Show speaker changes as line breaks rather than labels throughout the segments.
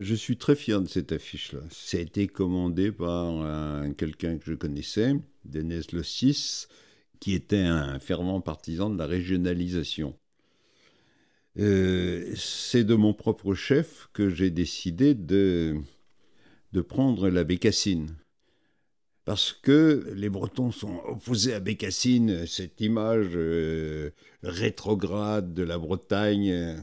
Je suis très fier de cette affiche-là. Ça a été commandé par quelqu'un que je connaissais, Denis Lossis, qui était un fervent partisan de la régionalisation. Euh, c'est de mon propre chef que j'ai décidé de, de prendre la bécassine. Parce que les Bretons sont opposés à Bécassine, cette image euh, rétrograde de la Bretagne.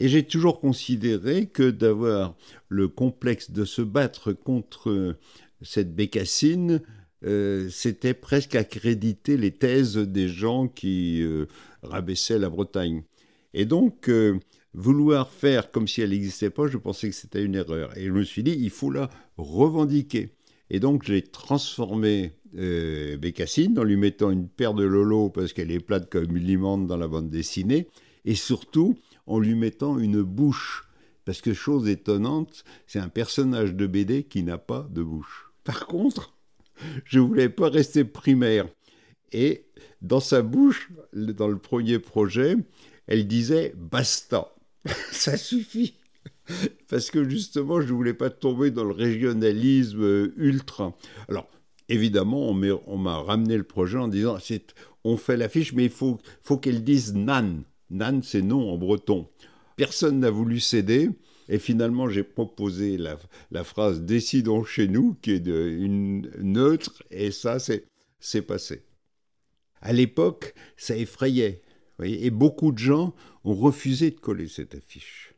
Et j'ai toujours considéré que d'avoir le complexe de se battre contre cette Bécassine, euh, c'était presque accréditer les thèses des gens qui rabaissaient la Bretagne. Et donc, euh, vouloir faire comme si elle n'existait pas, je pensais que c'était une erreur. Et je me suis dit, il faut la revendiquer. Et donc, j'ai transformé euh, Bécassine en lui mettant une paire de lolo parce qu'elle est plate comme une limande dans la bande dessinée. Et surtout, en lui mettant une bouche. Parce que, chose étonnante, c'est un personnage de BD qui n'a pas de bouche. Par contre, je voulais pas rester primaire. Et dans sa bouche, dans le premier projet, elle disait basta, ça suffit. Parce que justement, je ne voulais pas tomber dans le régionalisme ultra. Alors, évidemment, on m'a ramené le projet en disant on fait l'affiche, mais il faut qu'elle dise Nan. Nan, c'est non en breton. Personne n'a voulu céder. Et finalement, j'ai proposé la, phrase Décidons chez nous, qui est une neutre, et ça, c'est passé. À l'époque, ça effrayait et beaucoup de gens ont refusé de coller cette affiche.